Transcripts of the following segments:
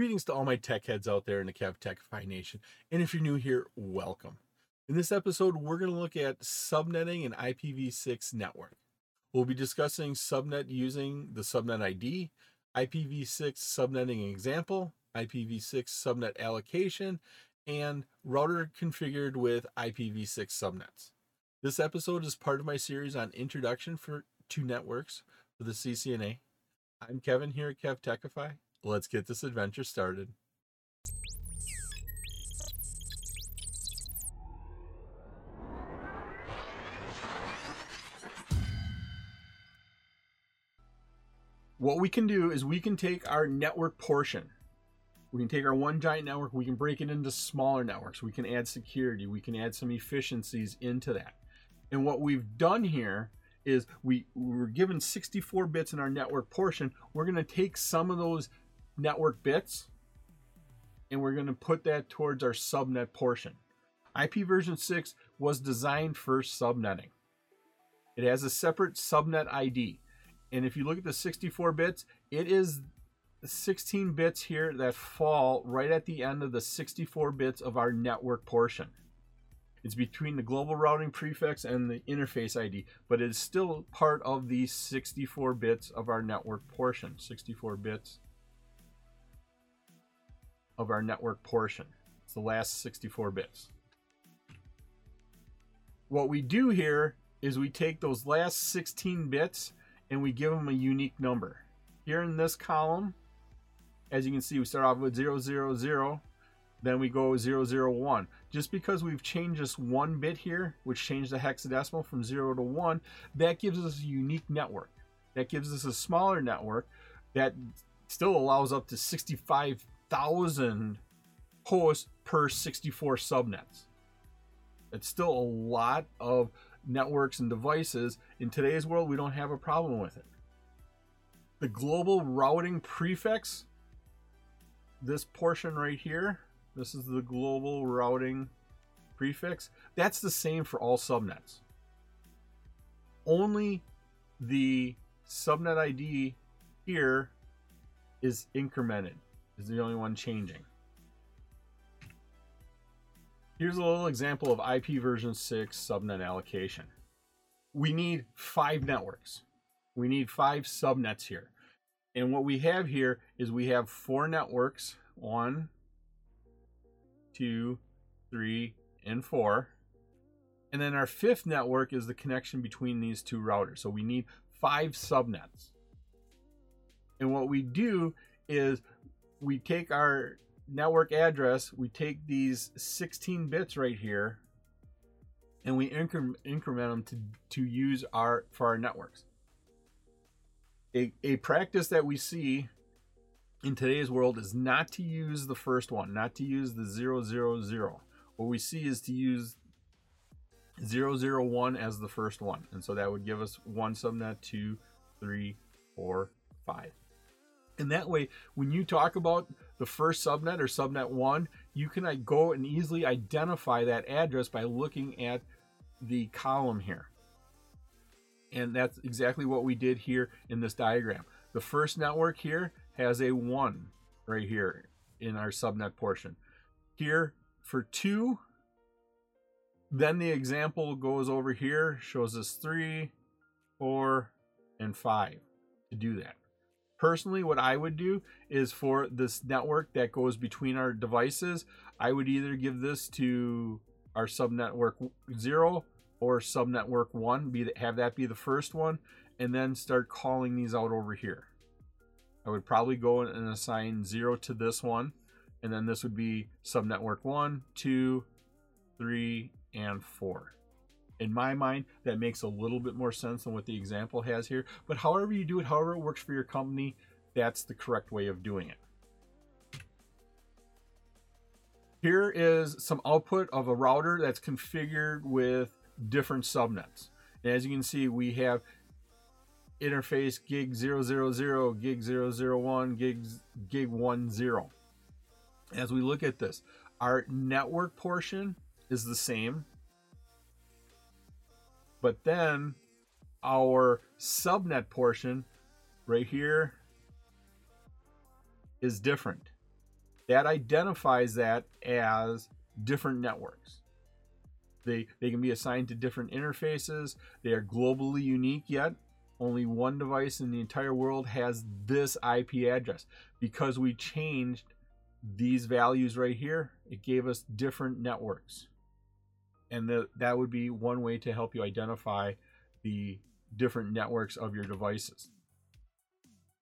Greetings to all my tech heads out there in the KevTechify Nation. And if you're new here, welcome. In this episode, we're going to look at subnetting an IPv6 network. We'll be discussing subnet using the subnet ID, IPv6 subnetting example, IPv6 subnet allocation, and router configured with IPv6 subnets. This episode is part of my series on Introduction for to Networks for the CCNA. I'm Kevin here at KevTechify. Let's get this adventure started. What we can do is we can take our network portion. We can take our one giant network, we can break it into smaller networks. We can add security, we can add some efficiencies into that. And what we've done here is we, we were given 64 bits in our network portion. We're going to take some of those network bits and we're going to put that towards our subnet portion. IP version 6 was designed for subnetting. It has a separate subnet ID. And if you look at the 64 bits, it is 16 bits here that fall right at the end of the 64 bits of our network portion. It's between the global routing prefix and the interface ID, but it is still part of the 64 bits of our network portion. 64 bits of our network portion. It's the last 64 bits. What we do here is we take those last 16 bits and we give them a unique number. Here in this column, as you can see, we start off with 000, then we go 001. Just because we've changed this one bit here, which changed the hexadecimal from 0 to 1, that gives us a unique network. That gives us a smaller network that still allows up to 65,000 hosts per 64 subnets. It's still a lot of networks and devices. In today's world, we don't have a problem with it. The global routing prefix, this portion right here, this is the global routing prefix. That's the same for all subnets. Only the subnet ID here is incremented, is the only one changing. Here's a little example of IP version 6 subnet allocation. We need five networks. We need five subnets here. And what we have here is we have four networks. One, two, three, and four. And then our fifth network is the connection between these two routers. So we need five subnets. And what we do is we take our network address, we take these 16 bits right here, and we incre- increment them to, to use our for our networks. A, a practice that we see in today's world is not to use the first one, not to use the 000. What we see is to use 001 as the first one. And so that would give us one subnet, two, three, four, five. And that way, when you talk about the first subnet or subnet one, you can go and easily identify that address by looking at the column here. And that's exactly what we did here in this diagram. The first network here has a 1 right here in our subnet portion. Here for 2, then the example goes over here, shows us 3, 4, and 5 to do that. Personally, what I would do is for this network that goes between our devices, I would either give this to our subnetwork 0 or subnetwork 1, be have that be the first one, and then start calling these out over here. I would probably go and assign zero to this one. And then this would be subnetwork one, two, three, and four. In my mind, that makes a little bit more sense than what the example has here. But however you do it, however it works for your company, that's the correct way of doing it. Here is some output of a router that's configured with different subnets. And as you can see, we have interface gig 000, gig 001, gig, gig 10. As we look at this, our network portion is the same, but then our subnet portion right here is different. that identifies that as different networks. They, they can be assigned to different interfaces. They are globally unique yet. Only one device in the entire world has this IP address. Because we changed these values right here, it gave us different networks. And the, that would be one way to help you identify the different networks of your devices.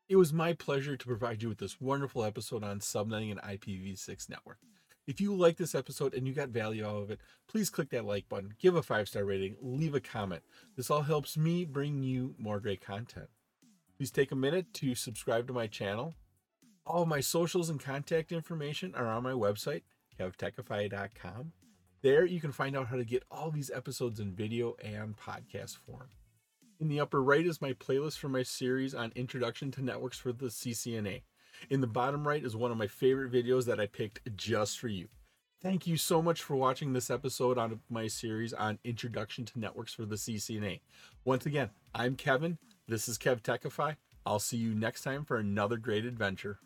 It was my pleasure to provide you with this wonderful episode on subnetting an IPv6 network. If you like this episode and you got value out of it, please click that like button, give a five star rating, leave a comment. This all helps me bring you more great content. Please take a minute to subscribe to my channel. All my socials and contact information are on my website, kevtechify.com. There you can find out how to get all these episodes in video and podcast form. In the upper right is my playlist for my series on Introduction to Networks for the CCNA. In the bottom right is one of my favorite videos that I picked just for you. Thank you so much for watching this episode on my series on Introduction to Networks for the CCNA. Once again, I'm Kevin. This is KevTechify. I'll see you next time for another great adventure.